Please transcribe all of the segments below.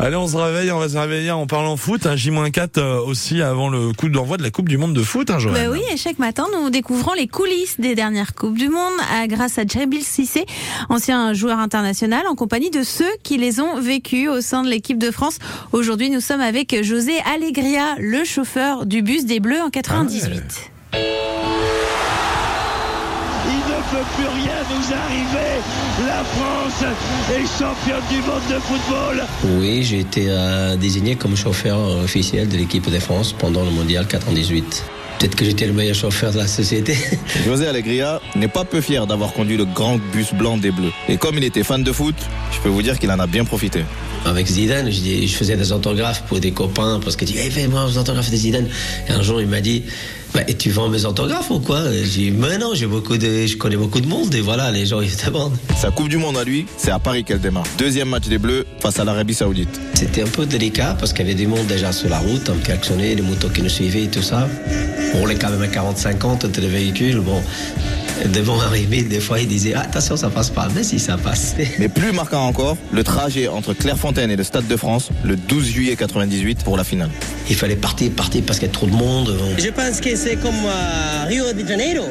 Allez, on se réveille, on va se réveiller en parlant foot. Un J-4 euh, aussi avant le coup d'envoi de la Coupe du Monde de foot, hein, Joël Bah oui, et chaque matin, nous découvrons les coulisses des dernières Coupes du Monde à, grâce à Djibril Cissé, ancien joueur international, en compagnie de ceux qui les ont vécus au sein de l'équipe de France. Aujourd'hui, nous sommes avec José Allegria, le chauffeur du bus des Bleus en 98. Il ne peut plus rien nous arriver. La France est championne du monde de football. Oui, j'ai été euh, désigné comme chauffeur officiel de l'équipe de France pendant le mondial 98. Peut-être que j'étais le meilleur chauffeur de la société. José Allegria n'est pas peu fier d'avoir conduit le grand bus blanc des Bleus. Et comme il était fan de foot, je peux vous dire qu'il en a bien profité. Avec Zidane, je, dis- je faisais des autographes pour des copains parce qu'il dit hey, fais-moi des autographes de Zidane. Et un jour, il m'a dit bah, et tu vends mes autographes ou quoi? J'ai dit mais non, j'ai beaucoup de, je connais beaucoup de monde et voilà, les gens ils se demandent. Sa Coupe du Monde à lui, c'est à Paris qu'elle démarre. Deuxième match des Bleus face à l'Arabie Saoudite. C'était un peu délicat parce qu'il y avait du monde déjà sur la route, on klaxonnait, les motos qui nous suivaient et tout ça. On roulait quand même à 40-50 entre les véhicules. Bon, devant arriver, des fois, ils disaient attention, ça passe pas. Mais si, ça passe. Mais plus marquant encore, le trajet entre Clairefontaine et le Stade de France, le 12 juillet 98 pour la finale. Il fallait partir, partir parce qu'il y a trop de monde. Je pense que c'est comme à Rio de Janeiro.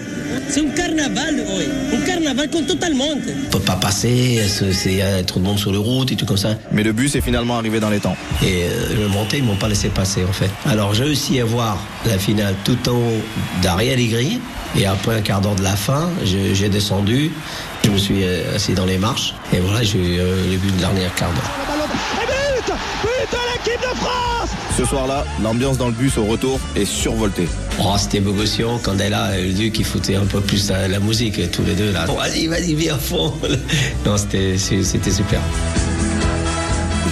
C'est un carnaval, oui. Un carnaval con tout le monde. On peut pas passer, il y a trop de monde sur les routes et tout comme ça. Mais le bus est finalement arrivé dans les temps. Et euh, le monter, ils m'ont pas laissé passer en fait. Alors j'ai réussi à voir la finale tout en haut d'Ariel et Gris. Et après un quart d'heure de la fin, j'ai descendu, je me suis euh, assis dans les marches. Et voilà, j'ai euh, vu le dernier quart d'heure. De France Ce soir-là, l'ambiance dans le bus au retour est survoltée. Oh, c'était Bogossian, Candela et le Duc qui foutaient un peu plus la, la musique, tous les deux là. Bon, vas-y, vas-y, viens à fond. non, c'était super.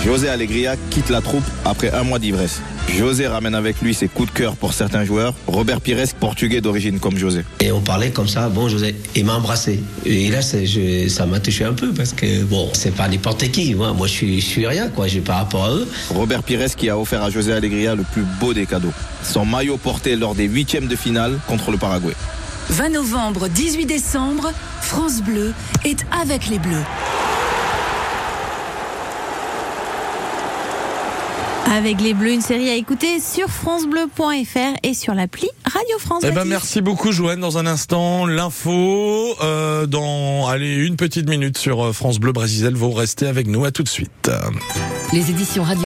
José Allegria quitte la troupe après un mois d'ivresse. José ramène avec lui ses coups de cœur pour certains joueurs. Robert Pires, portugais d'origine comme José. Et on parlait comme ça, bon José, il m'a embrassé. Et là, je- ça m'a touché un peu parce que bon, c'est pas n'importe qui. Moi, moi je suis, je suis rien, quoi, j'ai par rapport à eux. Robert Pires qui a offert à José Allegria le plus beau des cadeaux. Son maillot porté lors des huitièmes de finale contre le Paraguay. 20 novembre, 18 décembre, France Bleu est avec les Bleus. Avec les Bleus, une série à écouter sur francebleu.fr et sur l'appli Radio France. Eh ben merci beaucoup Joanne. Dans un instant, l'info euh, dans allez une petite minute sur euh, France Bleu Brésil. Vous restez avec nous. À tout de suite. Les éditions radio